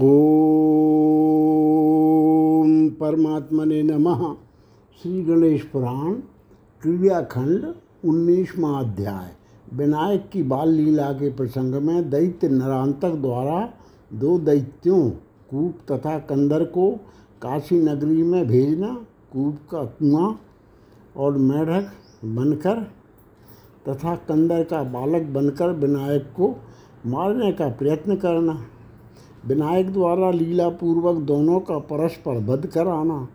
ओम परमात्मने नमः। श्री गणेश पुराण, क्रियाखंड उन्नीसवा अध्याय। विनायक की बाल लीला के प्रसंग में दैत्य नरांतक द्वारा दो दैत्यों, कूप तथा कंदर को काशी नगरी में भेजना, कूप का कुआँ और मेढक बनकर तथा कंदर का बालक बनकर विनायक को मारने का प्रयत्न करना। विनायक द्वारा लीला पूर्वक दोनों का परस्पर वध कराना।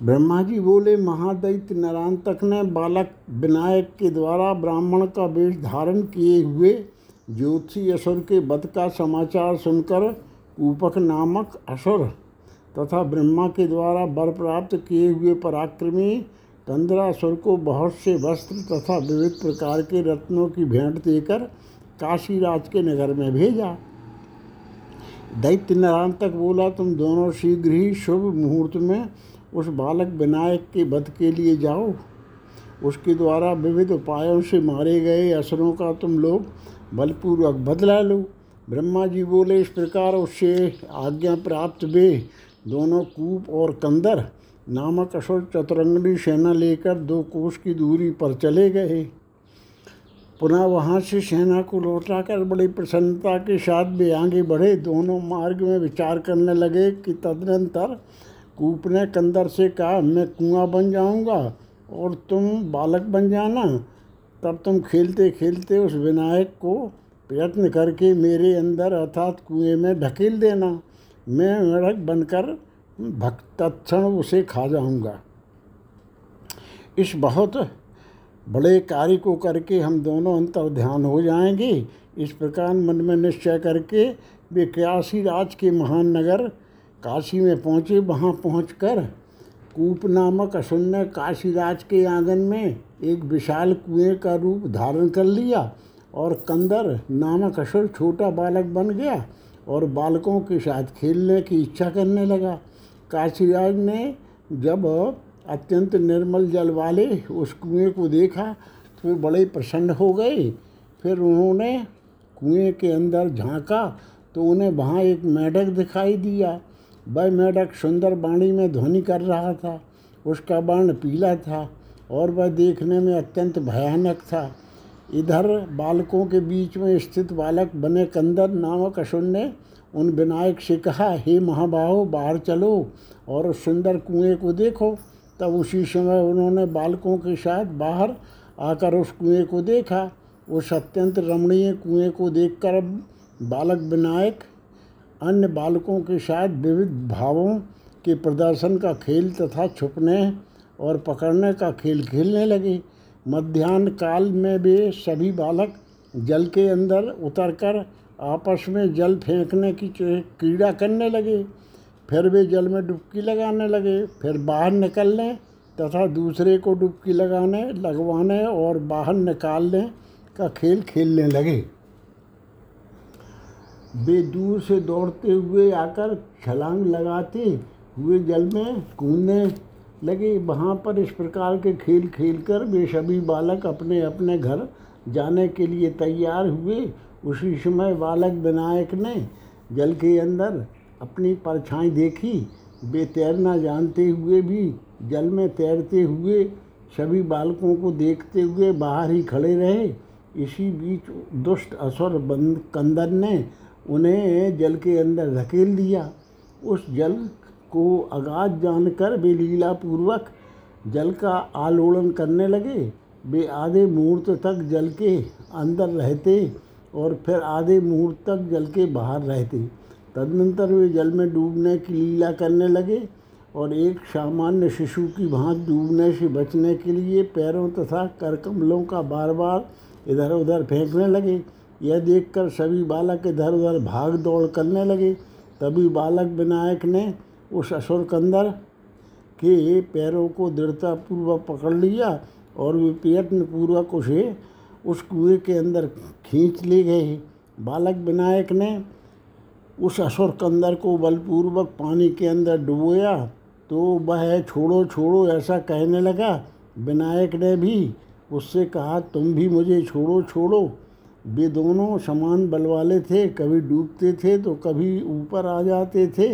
ब्रह्मा जी बोले, महादैत्य नरांतक ने बालक विनायक के द्वारा ब्राह्मण का वेश धारण किए हुए ज्योतिषी असुर के वध का समाचार सुनकर कूपक नामक असुर तथा ब्रह्मा के द्वारा वर प्राप्त किए हुए पराक्रमी कंदरासुर को बहुत से वस्त्र तथा विविध प्रकार के रत्नों की भेंट देकर काशीराज के नगर में भेजा। दैत्य नारायण तक बोला, तुम दोनों शीघ्र ही शुभ मुहूर्त में उस बालक विनायक के वध के लिए जाओ। उसके द्वारा विविध उपायों से मारे गए असरों का तुम लोग बलपूर्वक बदला लो। ब्रह्मा जी बोले, इस प्रकार उससे आज्ञा प्राप्त वे। दोनों कूप और कंदर नामक असुर चतुरंगनी सेना लेकर दो कोष की दूरी पर चले गए। पुनः वहाँ से सेना को लौटाकर बड़ी प्रसन्नता के साथ वे आगे बढ़े। दोनों मार्ग में विचार करने लगे कि तदनंतर कूप ने कंदर से कहा, मैं कुआँ बन जाऊँगा और तुम बालक बन जाना। तब तुम खेलते खेलते उस विनायक को प्रयत्न करके मेरे अंदर अर्थात कुएँ में ढकेल देना। मैं मेढक बनकर भक्तक्षण उसे खा जाऊँगा। इस बहुत बड़े कार्य को करके हम दोनों अंतर ध्यान हो जाएँगे। इस प्रकार मन में निश्चय करके वे काशी राज के महान नगर काशी में पहुँचे। वहाँ पहुँच कर कूप नामक असुन काशी राज के आँगन में एक विशाल कुएँ का रूप धारण कर लिया और कंदर नामक असुर छोटा बालक बन गया और बालकों के साथ खेलने की इच्छा करने लगा। काशीराज ने जब अत्यंत निर्मल जल वाले उस कुएँ को देखा तो वे बड़े प्रसन्न हो गए। फिर उन्होंने कुएँ के अंदर झांका तो उन्हें वहाँ एक मेढक दिखाई दिया। वह मेढक सुंदर बाणी में ध्वनि कर रहा था। उसका वर्ण पीला था और वह देखने में अत्यंत भयानक था। इधर बालकों के बीच में स्थित बालक बने कंदर नामक असुर ने उन विनायक से कहा, हे महाबाहो, बाहर चलो और उस सुंदर कुएँ को देखो। तब उसी समय उन्होंने बालकों के साथ बाहर आकर उस कुएँ को देखा। उस अत्यंत रमणीय कुएँ को देखकर बालक विनायक, अन्य बालकों के साथ विविध भावों के प्रदर्शन का खेल तथा छुपने और पकड़ने का खेल खेलने लगे। मध्यान्ह काल में वे सभी बालक जल के अंदर उतरकर आपस में जल फेंकने की क्रीड़ा करने लगे। फिर वे जल में डुबकी लगाने लगे। फिर बाहर निकलने तथा दूसरे को डुबकी लगाने, लगवाने और बाहर निकालने का खेल खेलने लगे। वे दूर से दौड़ते हुए आकर छलांग लगाते हुए जल में कूदने लगे। वहाँ पर इस प्रकार के खेल खेलकर वे सभी बालक अपने अपने घर जाने के लिए तैयार हुए। उसी समय बालक विनायक ने जल के अंदर अपनी परछाई देखी वे तैरना जानते हुए भी, जल में तैरते हुए, सभी बालकों को देखते हुए बाहर ही खड़े रहे। इसी बीच दुष्ट असुर बंद कंदन ने उन्हें जल के अंदर धकेल दिया। उस जल को आगाज़ जानकर वे लीला पूर्वक जल का आलोड़न करने लगे। वे आधे मुहूर्त तक जल के अंदर रहते और फिर आधे मुहूर्त तक जल के बाहर रहते। तदनंतर वे जल में डूबने की लीला करने लगे और एक सामान्य शिशु की भांति डूबने से बचने के लिए पैरों तथा करकमलों का बार बार इधर उधर फेंकने लगे। यह देखकर सभी बालक इधर उधर भाग दौड़ करने लगे। तभी बालक विनायक ने उस असुर कंदर के पैरों को दृढ़तापूर्वक पकड़ लिया और वे प्रयत्नपूर्वक उसे उस कुएँ के अंदर खींच ले गए। बालक विनायक ने उस असुर कंदर को बलपूर्वक पानी के अंदर डुबोया तो वह छोड़ो छोड़ो, ऐसा कहने लगा। विनायक ने भी उससे कहा, तुम भी मुझे छोड़ो छोड़ो। वे दोनों समान बल वाले थे, कभी डूबते थे तो कभी ऊपर आ जाते थे।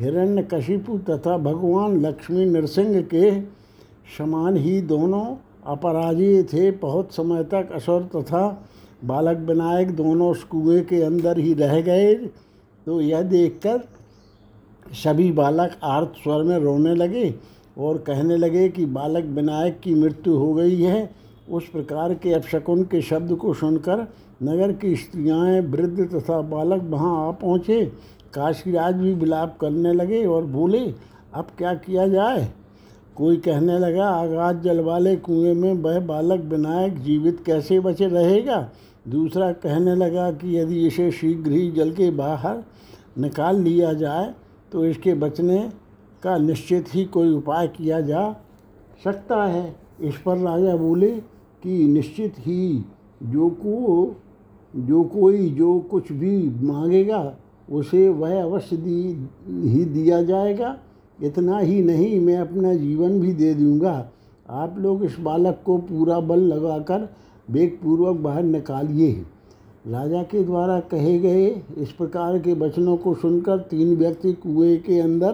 हिरण्य कशिपु तथा भगवान लक्ष्मी नरसिंह के समान ही दोनों अपराजीय थे। बहुत समय तक असुर तथा बालक विनायक दोनों उस कुएँ के अंदर ही रह गए। तो यह देखकर सभी बालक आर्त स्वर में रोने लगे और कहने लगे कि बालक विनायक की मृत्यु हो गई है। उस प्रकार के अपशकुन के शब्द को सुनकर नगर की स्त्रियाँ वृद्ध तथा बालक वहाँ आ पहुँचे। काशीराज भी विलाप करने लगे और बोले, अब क्या किया जाए? कोई कहने लगा आगाज़ जल वाले कुएँ में वह बालक विनायक जीवित कैसे बचे रहेगा? दूसरा कहने लगा कि यदि इसे शीघ्र ही जल के बाहर निकाल लिया जाए तो इसके बचने का निश्चित ही कोई उपाय किया जा सकता है। इस पर राजा बोले कि निश्चित ही जो को, जो कोई जो कुछ भी मांगेगा, उसे वह अवश्य दी, ही दिया जाएगा। इतना ही नहीं, मैं अपना जीवन भी दे दूँगा। आप लोग इस बालक को पूरा बल लगाकर वेगपूर्वक बाहर निकालिए। राजा के द्वारा कहे गए इस प्रकार के वचनों को सुनकर तीन व्यक्ति कुएँ के अंदर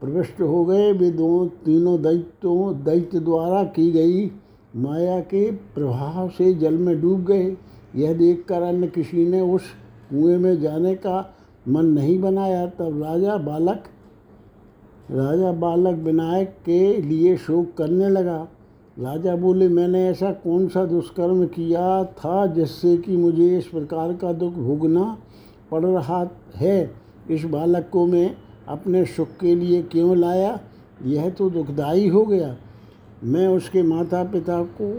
प्रविष्ट हो गए। वे दो, तीनों दैत्यों, दैत्य द्वारा की गई माया के प्रभाव से जल में डूब गए। यह देखकर अन्य किसी ने उस कुएँ में जाने का मन नहीं बनाया। तब राजा बालक राजा बालक विनायक के लिए शोक करने लगा। राजा बोले, मैंने ऐसा कौन सा दुष्कर्म किया था जिससे कि मुझे इस प्रकार का दुख भोगना पड़ रहा है? इस बालक को मैं अपने सुख के लिए क्यों लाया? यह तो दुखदाई हो गया। मैं उसके माता पिता को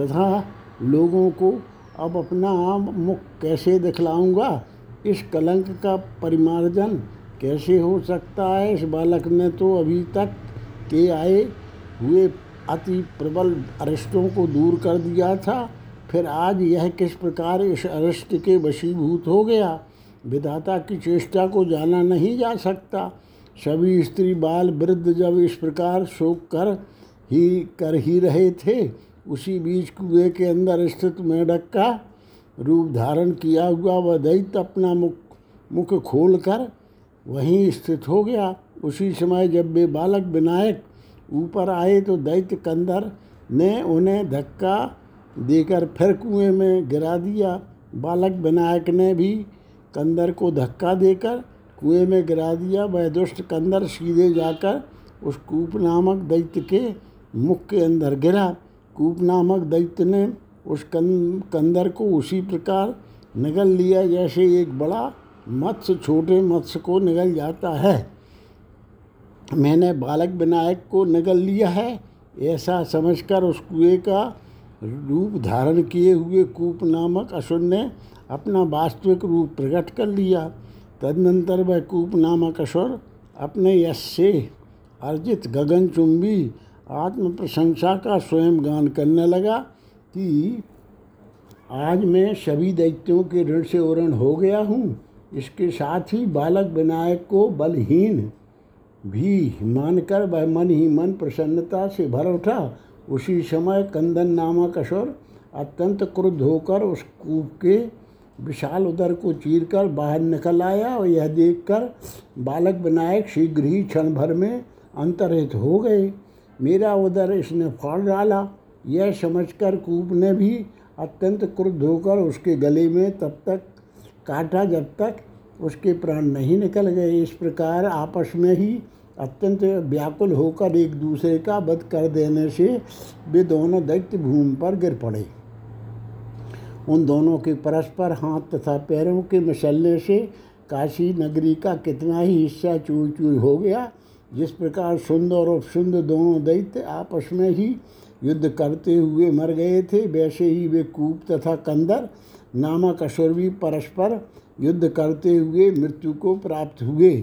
तथा लोगों को अब अपना आम मुख कैसे दिखलाऊँगा? इस कलंक का परिमार्जन कैसे हो सकता है? इस बालक ने तो अभी तक के आए हुए अति प्रबल अरिष्टों को दूर कर दिया था। फिर आज यह किस प्रकार इस अरिष्ट के वशीभूत हो गया? विधाता की चेष्टा को जाना नहीं जा सकता। सभी स्त्री बाल वृद्ध जब इस प्रकार शोक कर ही कर ही रहे थे, उसी बीच कुएँ के अंदर स्थित मेढक का रूप धारण किया हुआ वह दैत्य अपना मुख मुख खोल कर वहीं स्थित हो गया। उसी समय जब वे बालक विनायक ऊपर आए तो दैत्य कंदर ने उन्हें धक्का देकर फिर कुएँ में गिरा दिया। बालक विनायक ने भी कंदर को धक्का देकर कुएँ में गिरा दिया। वह दुष्ट कंदर सीधे जाकर उस कूप नामक दैत्य के मुख के अंदर गिरा। कूप नामक दैत्य ने उस कंदर को उसी प्रकार निगल लिया जैसे एक बड़ा मत्स्य, छोटे मत्स्य को निगल जाता है। मैंने बालक विनायक को निगल लिया है, ऐसा समझकर उस कुएँ का रूप धारण किए हुए कूप नामक असुर ने अपना वास्तविक रूप प्रकट कर लिया। तदनंतर वह कूप नामक असुर अपने यश से अर्जित गगनचुंबी आत्म प्रशंसा का स्वयं गान करने लगा कि आज मैं सभी दैत्यों के ऋण से उरण हो गया हूँ। इसके साथ ही बालक विनायक को बलहीन भी मानकर वह मन ही मन प्रसन्नता से भर उठा। उसी समय कंदन नामक असुर अत्यंत क्रुद्ध होकर उस कूप के विशाल उदर को चीरकर बाहर निकल आया और यह देखकर बालक विनायक शीघ्र ही क्षण भर में अंतरहित हो गए। मेरा उदर इसने फाड़ डाला। यह समझकर कूप ने भी अत्यंत क्रुद्ध होकर उसके गले में तब तक काटा जब तक उसके प्राण नहीं निकल गए। इस प्रकार आपस में ही अत्यंत व्याकुल होकर एक दूसरे का वध कर देने से वे दोनों दैत्य भूमि पर गिर पड़े। उन दोनों के परस्पर हाथ तथा पैरों के मसलने से काशी नगरी का कितना ही हिस्सा चूर चूर हो गया। जिस प्रकार सुंदर और सुंदर दोनों दैत्य आपस में ही युद्ध करते हुए मर गए थे, वैसे ही वे कूप तथा कंदर नामक असुर भी परस्पर युद्ध करते हुए मृत्यु को प्राप्त हुए।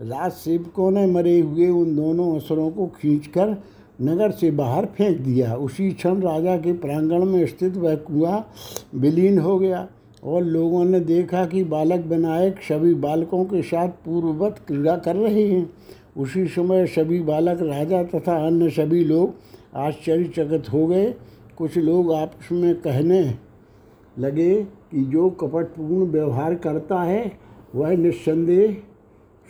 राज सेवकों ने मरे हुए उन दोनों असुरों को खींचकर नगर से बाहर फेंक दिया। उसी क्षण राजा के प्रांगण में स्थित वह कुआँ विलीन हो गया और लोगों ने देखा कि बालक विनायक सभी बालकों के साथ पूर्ववत क्रीड़ा कर रहे हैं। उसी समय सभी बालक, राजा तथा अन्य सभी लोग आश्चर्यचकित हो गए। कुछ लोग आपस में कहने लगे कि जो कपटपूर्ण व्यवहार करता है, वह निस्संदेह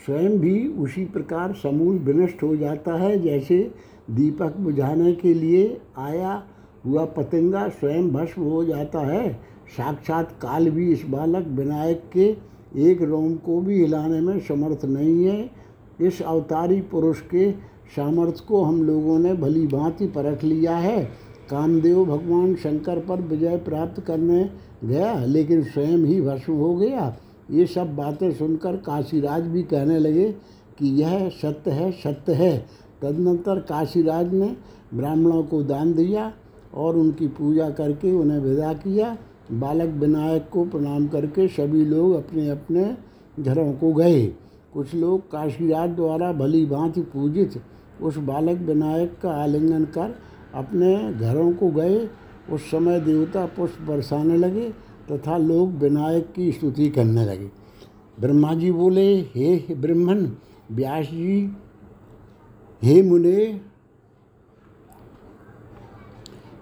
स्वयं भी उसी प्रकार समूल विनष्ट हो जाता है, जैसे दीपक बुझाने के लिए आया हुआ पतंगा स्वयं भस्म हो जाता है। साक्षात काल भी इस बालक विनायक के एक रोम को भी हिलाने में समर्थ नहीं है। इस अवतारी पुरुष के सामर्थ्य को हम लोगों ने भली भांति परख लिया है। कामदेव भगवान शंकर पर विजय प्राप्त करने गया, लेकिन स्वयं ही भस्म हो गया। ये सब बातें सुनकर काशीराज भी कहने लगे कि यह सत्य है सत्य है। तदनंतर काशीराज ने ब्राह्मणों को दान दिया और उनकी पूजा करके उन्हें विदा किया। बालक विनायक को प्रणाम करके सभी लोग अपने अपने घरों को गए। कुछ लोग काशीराज द्वारा भली भांति पूजित उस बालक विनायक का आलिंगन कर अपने घरों को गए, उस समय देवता पुष्प बरसाने लगे तथा लोग विनायक की स्तुति करने लगे। ब्रह्मा जी बोले, हे ब्रह्मन, व्यास जी, हे मुने,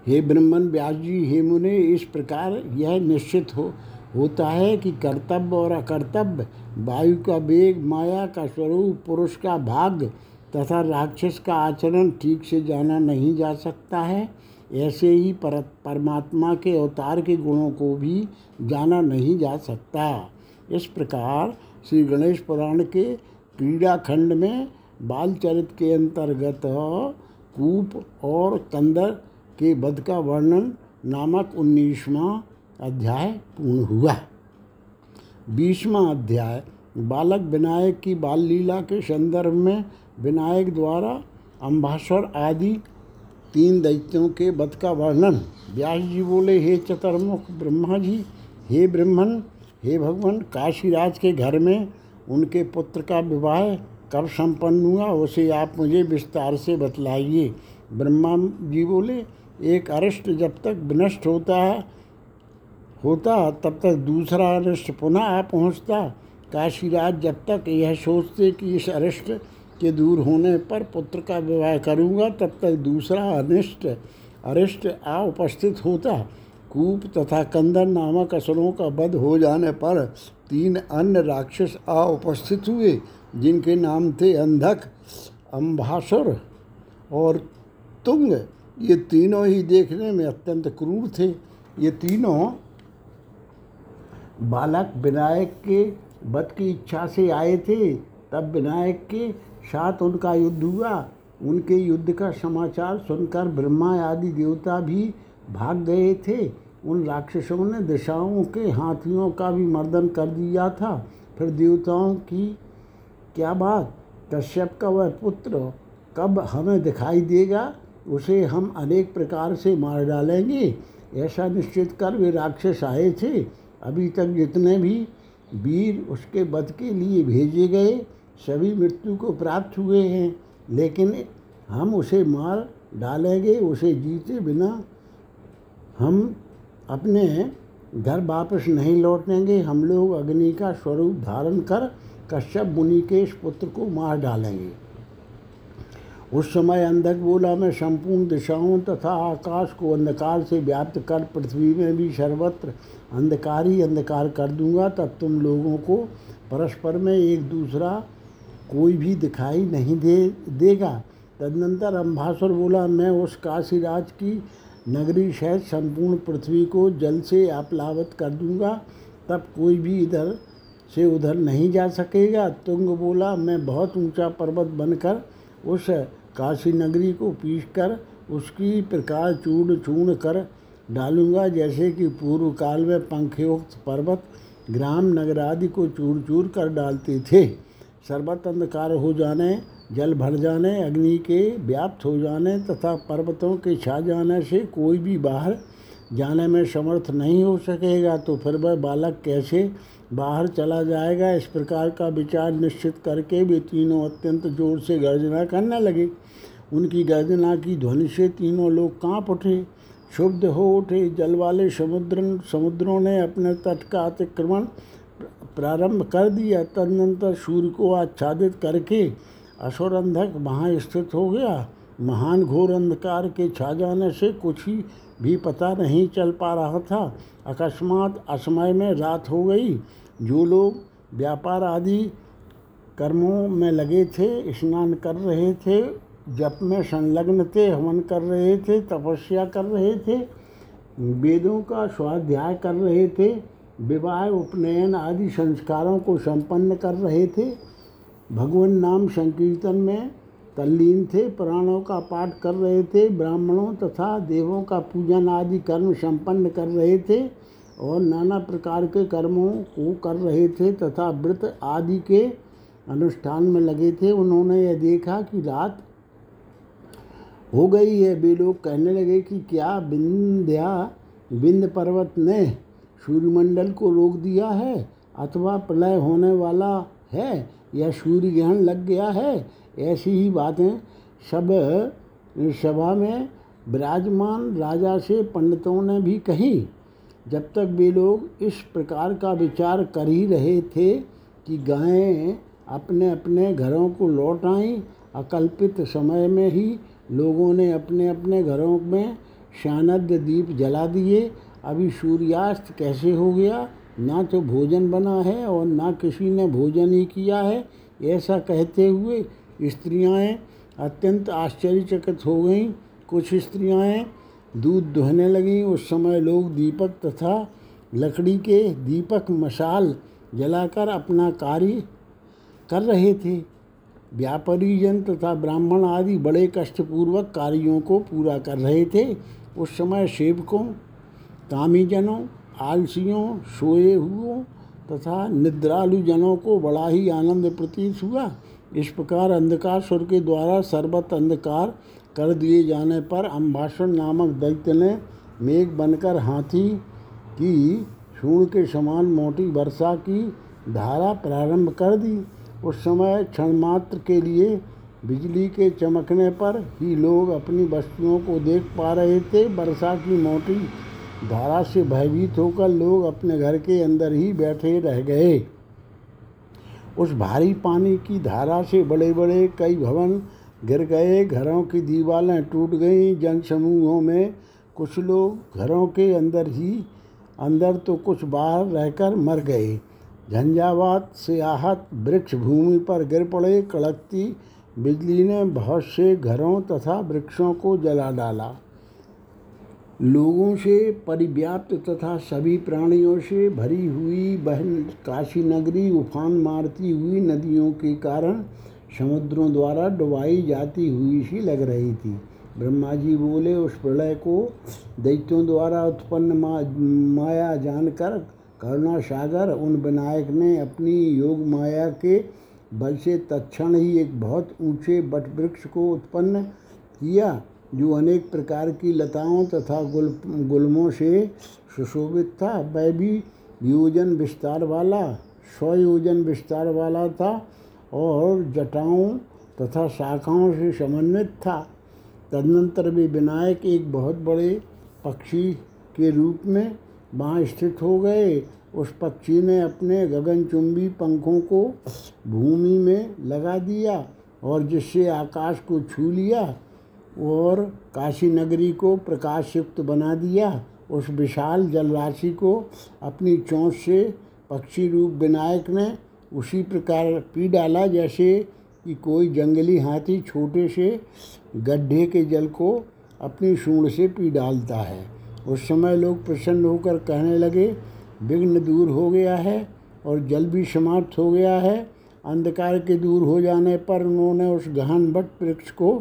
हे ब्रह्मन, व्यास जी, हे मुने, इस प्रकार यह निश्चित हो, होता है कि कर्तव्य और अकर्तव्य, वायु का वेग, माया का स्वरूप, पुरुष का भाग्य तथा राक्षस का आचरण ठीक से जाना नहीं जा सकता है, ऐसे ही पर, परमात्मा के अवतार के गुणों को भी जाना नहीं जा सकता। इस प्रकार श्री गणेश पुराण के क्रीड़ा खंड में बाल चरित के अंतर्गत कूप और कंदर के वध का वर्णन नामक उन्नीसवां अध्याय पूर्ण हुआ। बीसवां अध्याय, बालक विनायक की बाल लीला के संदर्भ में विनायक द्वारा अम्बासर आदि तीन दैत्यों के वध का वर्णन। व्यास जी बोले, हे चतुर्मुख ब्रह्मा जी हे ब्रह्मन, हे भगवान, काशीराज के घर में उनके पुत्र का विवाह कब संपन्न हुआ, उसे आप मुझे विस्तार से बतलाइए। ब्रह्मा जी बोले, एक अरिष्ट जब तक विनष्ट होता है, होता तब तक दूसरा अरिष्ट पुनः आ पहुँचता। काशीराज जब तक यह सोचते कि इस अरिष्ट के दूर होने पर पुत्र का विवाह करूँगा, तब तक दूसरा अनिष्ट, अरिष्ट आ उपस्थित होता। कूप तथा कंदन नामक असुरों का वध हो जाने पर तीन अन्य राक्षस आ उपस्थित हुए, जिनके नाम थे अंधक अम्भासुर और तुंग। ये तीनों ही देखने में अत्यंत क्रूर थे। ये तीनों बालक विनायक के वध की इच्छा से आए थे। तब विनायक के साथ उनका युद्ध हुआ। उनके युद्ध का समाचार सुनकर ब्रह्मा आदि देवता भी भाग गए थे। उन राक्षसों ने दिशाओं के हाथियों का भी मर्दन कर दिया था। फिर देवताओं की, क्या बात? कश्यप का वह पुत्र कब हमें दिखाई देगा? उसे हम अनेक प्रकार से मार डालेंगे। ऐसा निश्चित कर वे राक्षस आए थे। अभी तक जितने भी वीर उसके वध के लिए भेजे गए सभी मृत्यु को प्राप्त हुए हैं, लेकिन हम उसे मार डालेंगे, उसे जीते बिना हम अपने घर वापस नहीं लौटेंगे। हम लोग अग्नि का स्वरूप धारण कर कश्यप मुनि के इस पुत्र को मार डालेंगे। उस समय अंधक बोला, मैं संपूर्ण दिशाओं तथा आकाश को अंधकार से व्याप्त कर पृथ्वी में भी सर्वत्र अंधकार ही अंधकार कर दूँगा, तब तुम लोगों को परस्पर में एक दूसरा कोई भी दिखाई नहीं दे, देगा। तदनंतर अम्भासुर बोला, मैं उस काशीराज की नगरी सहित संपूर्ण पृथ्वी को जल से आप्लावत कर दूँगा। तब कोई भी इधर से उधर नहीं जा सकेगा। तुंग बोला, मैं बहुत ऊँचा पर्वत बनकर उस काशी नगरी को पीस कर उसकी प्रकार चूर्ण चूर्ण कर डालूँगा। जैसे कि पूर्व काल में पंखयुक्त पर्वत ग्राम नगर आदि को चूर चूर कर डालते थे। सर्वत अंधकार हो जाने, जल भर जाने, अग्नि के व्याप्त हो जाने तथा पर्वतों के छा जाने से कोई भी बाहर जाने में समर्थ नहीं हो सकेगा तो फिर वह बालक कैसे बाहर चला जाएगा? इस प्रकार का विचार निश्चित करके वे तीनों अत्यंत ज़ोर से गर्जना करने लगे। उनकी गर्जना की ध्वनि से तीनों लोग काँप उठे। शुद्ध हो उठे। जल वाले समुद्र, समुद्रों ने अपने तट का अतिक्रमण प्रारंभ कर दिया, तदनंतर सूर्य को आच्छादित करके असुर अंधक वहाँ स्थित हो गया। महान घोर अंधकार के छा जाने से कुछ ही भी पता नहीं चल पा रहा था। अकस्मात असमय में रात हो गई। जो लोग व्यापार आदि कर्मों में लगे थे, स्नान कर रहे थे, जप में संलग्न थे, हवन कर रहे थे, तपस्या कर रहे थे, वेदों का स्वाध्याय कर रहे थे विवाह उपनयन आदि संस्कारों को संपन्न कर रहे थे। भगवान नाम संकीर्तन में तल्लीन थे, पुराणों का पाठ कर रहे थे, ब्राह्मणों तथा देवों का पूजन आदि कर्म संपन्न कर रहे थे और नाना प्रकार के कर्मों को कर रहे थे तथा व्रत आदि के अनुष्ठान में लगे थे। उन्होंने यह देखा कि रात हो गई है। वे लोग कहने लगे कि क्या विंध्या, विंध्य पर्वत ने सूर्यमंडल को रोक दिया है, अथवा प्रलय होने वाला है, या सूर्य ग्रहण लग गया है, ऐसी ही बातें सब, सभा में विराजमान राजा से पंडितों ने भी कही। जब तक वे लोग इस प्रकार का विचार कर ही रहे थे कि गायें अपने अपने घरों को लौट आईं, अकल्पित समय में ही लोगों ने अपने अपने घरों में शानद दीप जला दिए अभी सूर्यास्त कैसे हो गया? ना तो भोजन बना है और ना किसी ने भोजन ही किया है, ऐसा कहते हुए स्त्रियाँ अत्यंत आश्चर्यचकित हो गईं। कुछ स्त्रियाँ दूध दुहने लगीं। उस समय लोग दीपक तथा लकड़ी के दीपक मशाल जलाकर अपना कार्य कर रहे थे। व्यापारी जन तथा ब्राह्मण आदि बड़े कष्टपूर्वक कार्यों को पूरा कर रहे थे। उस समय सेवकों कामीजनों, आलसियों, सोए हुओं तथा निद्रालु जनों को बड़ा ही आनंद प्रतीत हुआ। इस प्रकार अंधकार सुर के द्वारा सर्वत अंधकार कर दिए जाने पर अम्बासन नामक दैत्य ने मेघ बनकर हाथी की सूर्ण के समान मोटी वर्षा की धारा प्रारंभ कर दी। उस समय क्षण मात्र के लिए बिजली के चमकने पर ही लोग अपनी वस्तुओं को देख पा रहे थे। वर्षा की मोटी धारा से भयभीत होकर लोग अपने घर के अंदर ही बैठे रह गए। उस भारी पानी की धारा से बड़े बड़े कई भवन गिर गए। घरों की दीवारें टूट गईं। जन समूहों में कुछ लोग घरों के अंदर ही, अंदर तो कुछ बाहर रहकर मर गए। झंझावात से आहत वृक्ष भूमि पर गिर पड़े। कड़कती बिजली ने बहुत से घरों तथा वृक्षों को जला डाला। लोगों से परिव्याप्त तथा सभी प्राणियों से भरी हुई बहन काशी नगरी उफान मारती हुई नदियों के कारण समुद्रों द्वारा डुबाई जाती हुई सी लग रही थी। ब्रह्मा जी बोले उस प्रलय को दैत्यों द्वारा उत्पन्न मा, माया जानकर करुणा सागर उन विनायक ने अपनी योग माया के बल से तत्क्षण ही एक बहुत ऊँचे बट वृक्ष को उत्पन्न किया। जो अनेक प्रकार की लताओं तथा गुल, गुलमों से सुशोभित था। वह भी योजन विस्तार वाला, स्वयोजन विस्तार वाला था और जटाओं तथा शाखाओं से समन्वित था। तदनंतर भी विनायक एक बहुत बड़े पक्षी के रूप में वहाँ स्थित हो गए। उस पक्षी ने अपने गगनचुंबी पंखों को भूमि में लगा दिया और जिससे आकाश को छू लिया। और काशी नगरी को प्रकाशयुक्त बना दिया। उस विशाल जलराशि को अपनी चोंच से पक्षी रूप विनायक ने उसी प्रकार पी डाला, जैसे कि कोई जंगली हाथी छोटे से गड्ढे के जल को अपनी सूंड से पी डालता है। उस समय लोग प्रसन्न होकर कहने लगे, विघ्न दूर हो गया है और जल भी समाप्त हो गया है। अंधकार के दूर हो जाने पर उन्होंने उस गहन बट वृक्ष को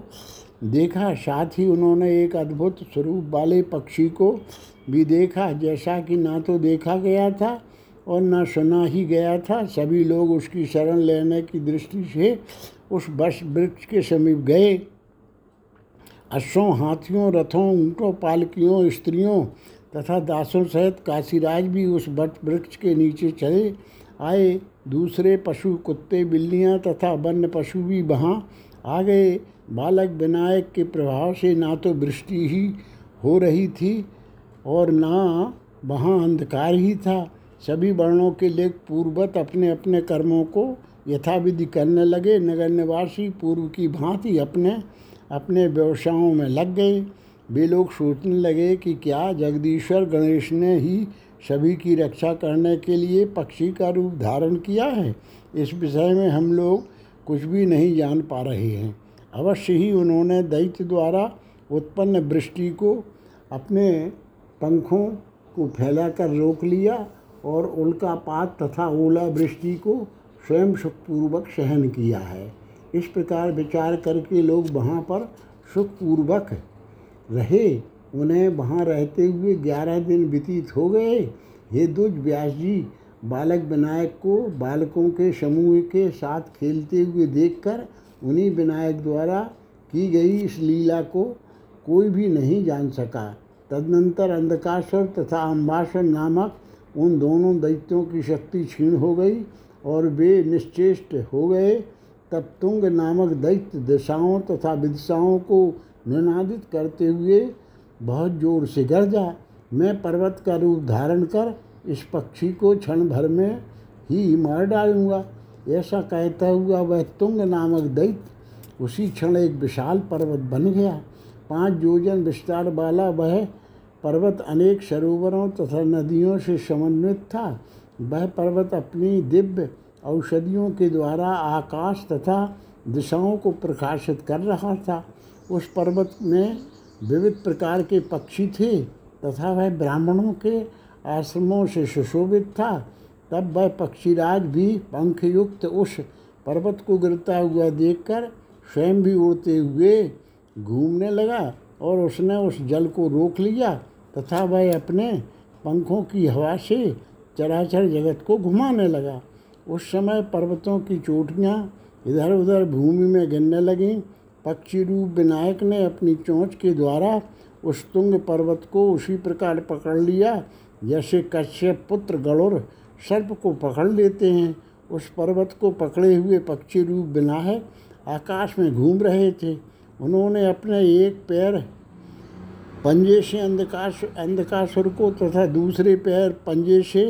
देखा, साथ ही उन्होंने एक अद्भुत स्वरूप वाले पक्षी को भी देखा, जैसा कि ना तो देखा गया था और ना सुना ही गया था। सभी लोग उसकी शरण लेने की दृष्टि से उस बस वृक्ष के समीप गए। अश्वों, हाथियों, रथों, ऊँटों, पालकियों, स्त्रियों तथा दासों सहित काशीराज भी उस बट वृक्ष के नीचे चले आए। दूसरे पशु कुत्ते, बिल्लियाँ तथा वन्य पशु भी वहाँ आ गए। बालक विनायक के प्रभाव से ना तो वृष्टि ही हो रही थी और ना वहाँ अंधकार ही था। सभी वर्णों के लेख पूर्वत अपने अपने कर्मों को यथाविधि करने लगे। नगर निवासी पूर्व की भांति अपने अपने व्यवसायों में लग गए। वे लोग सोचने लगे कि क्या जगदीश्वर गणेश ने ही सभी की रक्षा करने के लिए पक्षी का रूप धारण किया है। इस विषय में हम लोग कुछ भी नहीं जान पा रहे हैं। अवश्य ही उन्होंने दैत्य द्वारा उत्पन्न वृष्टि को अपने पंखों को फैलाकर रोक लिया और उल्कापात तथा ओला वृष्टि को स्वयं सुखपूर्वक सहन किया है। इस प्रकार विचार करके लोग वहाँ पर सुखपूर्वक रहे। उन्हें वहाँ रहते हुए ग्यारह दिन व्यतीत हो गए। हे दुज व्यास जी बालक विनायक को बालकों के समूह के साथ खेलते हुए देखकर उन्हीं विनायक द्वारा की गई इस लीला को कोई भी नहीं जान सका। तदनंतर अंधकासुर तथा अम्बासुर नामक उन दोनों दैत्यों की शक्ति क्षीण हो गई और वे निश्चेष्ट हो गए। तब तुंग नामक दैत्य दिशाओं तथा विदिशाओं को निनादित करते हुए बहुत ज़ोर से, गरजा, मैं पर्वत का रूप धारण कर इस पक्षी को क्षण भर में ही मार डालूँगा। ऐसा कहता हुआ वह तुंग नामक दैत्य उसी क्षण एक विशाल पर्वत बन गया। पाँच योजन विस्तार वाला वह पर्वत अनेक सरोवरों तथा नदियों से समन्वित था। वह पर्वत अपनी दिव्य औषधियों के द्वारा आकाश तथा दिशाओं को प्रकाशित कर रहा था। उस पर्वत में विविध प्रकार के पक्षी थे तथा वह ब्राह्मणों के आश्रमों से सुशोभित था। तब वह पक्षीराज भी पंखयुक्त उस पर्वत को गिरता हुआ देखकर स्वयं भी उड़ते हुए घूमने लगा और उसने उस जल को रोक लिया तथा वह अपने पंखों की हवा से चराचर जगत को घुमाने लगा। उस समय पर्वतों की चोटियाँ इधर उधर भूमि में गिरने लगीं। पक्षी रूप विनायक ने अपनी चोंच के द्वारा उस तुंग पर्वत को उसी प्रकार पकड़ लिया जैसे कश्यप पुत्र गरुड़ सर्प को पकड़ लेते हैं। उस पर्वत को पकड़े हुए पक्षी रूप विनायक आकाश में घूम रहे थे। उन्होंने अपने एक पैर पंजे से अंधकाश, अंधकासुर को तथा दूसरे पैर पंजे से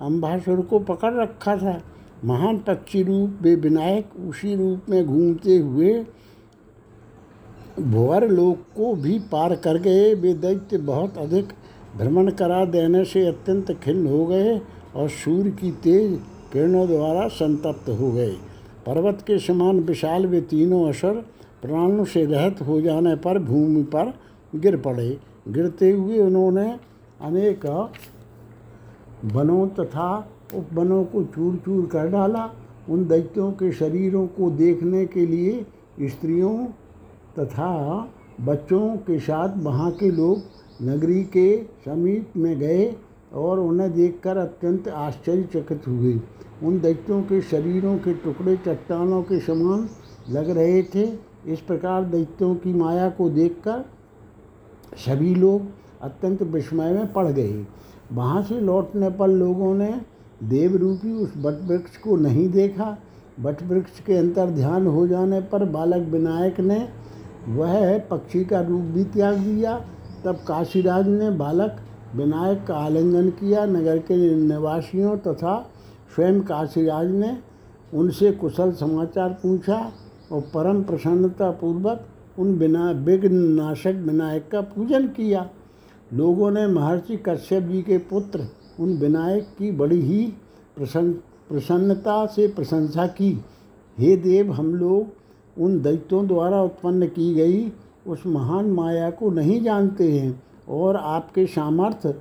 अम्बासुर को पकड़ रखा था। महान पक्षी रूप वे विनायक उसी रूप में घूमते हुए भुवर लोक को भी पार कर गए। वे दैत्य बहुत अधिक भ्रमण करा देने से अत्यंत खिन्न हो गए और सूर्य की तेज किरणों द्वारा संतप्त हो गए। पर्वत के समान विशाल वे तीनों असर प्राणों से रहित हो जाने पर भूमि पर गिर पड़े। गिरते हुए उन्होंने अनेक वनों तथा उपवनों को चूर चूर कर डाला। उन दैत्यों के शरीरों को देखने के लिए स्त्रियों तथा बच्चों के साथ वहाँ के लोग नगरी के समीप में गए। और उन्हें देखकर अत्यंत आश्चर्यचकित हुए उन दैत्यों के शरीरों के टुकड़े, चट्टानों के समान लग रहे थे। इस प्रकार दैत्यों की माया को देखकर सभी लोग अत्यंत विस्मय में पड़ गए। वहाँ से लौटने पर लोगों ने देवरूपी उस बट वृक्ष को नहीं देखा। बट वृक्ष के अंतर ध्यान हो जाने पर बालक विनायक ने वह पक्षी का रूप भी त्याग दिया। तब काशीराज ने बालक विनायक का आलिंगन किया नगर के निवासियों तथा स्वयं काशीराज ने उनसे कुशल समाचार पूछा और परम प्रसन्नता पूर्वक उन बिना विघ्न नाशक विनायक का पूजन किया। लोगों ने महर्षि कश्यप जी के पुत्र, उन विनायक की बड़ी ही प्रसन्न, प्रसन्नता से प्रशंसा की। हे देव, हम लोग उन दैत्यों द्वारा उत्पन्न की गई उस महान माया को नहीं जानते हैं। और आपके सामर्थ्य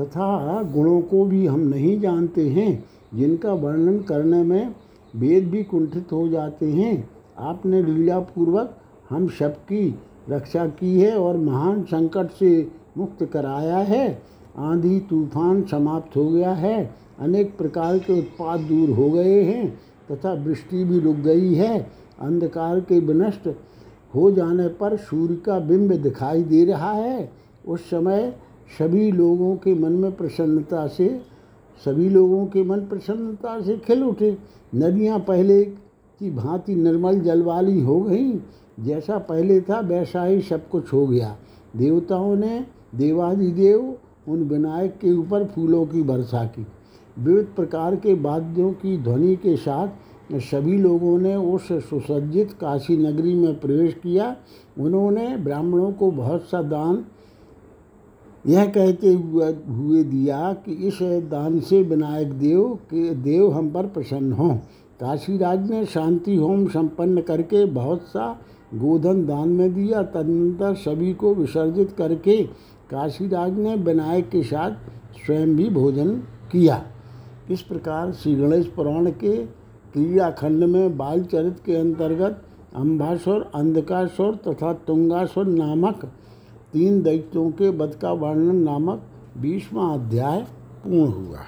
तथा गुणों को भी हम नहीं जानते हैं, जिनका वर्णन करने में वेद भी कुंठित हो जाते हैं। आपने लीलापूर्वक हम सबकी रक्षा की है और महान संकट से मुक्त कराया है। आंधी तूफ़ान समाप्त हो गया है। अनेक प्रकार के उत्पाद दूर हो गए हैं तथा वृष्टि भी रुक गई है। अंधकार के विनष्ट हो जाने पर सूर्य का बिंब दिखाई दे रहा है। उस समय सभी लोगों के मन में प्रसन्नता से, सभी लोगों के मन प्रसन्नता से खिल उठे। नदियाँ पहले की भांति निर्मल जल वाली हो गई। जैसा पहले था, वैसा ही सब कुछ हो गया। देवताओं ने देवादिदेव उन विनायक के ऊपर फूलों की वर्षा की। विविध प्रकार के वाद्यों की ध्वनि के साथ सभी लोगों ने उस सुसज्जित काशी नगरी में प्रवेश किया। उन्होंने ब्राह्मणों को बहुत सा दान यह कहते हुए हुए दिया कि इस दान से विनायक देव के, देव हम पर प्रसन्न हों। काशीराज ने शांति होम संपन्न करके बहुत सा गोधन दान में दिया। तदनंतर सभी को विसर्जित करके काशीराज ने विनायक के साथ स्वयं भी भोजन किया। इस प्रकार श्री गणेश पुराण के क्रियाखंड में बाल चरित्र के अंतर्गत अम्बासुर अंधकासुर तथा तुंगासुर नामक तीन दैत्यों के वध का वर्णन नामक बीसवा अध्याय पूर्ण हुआ।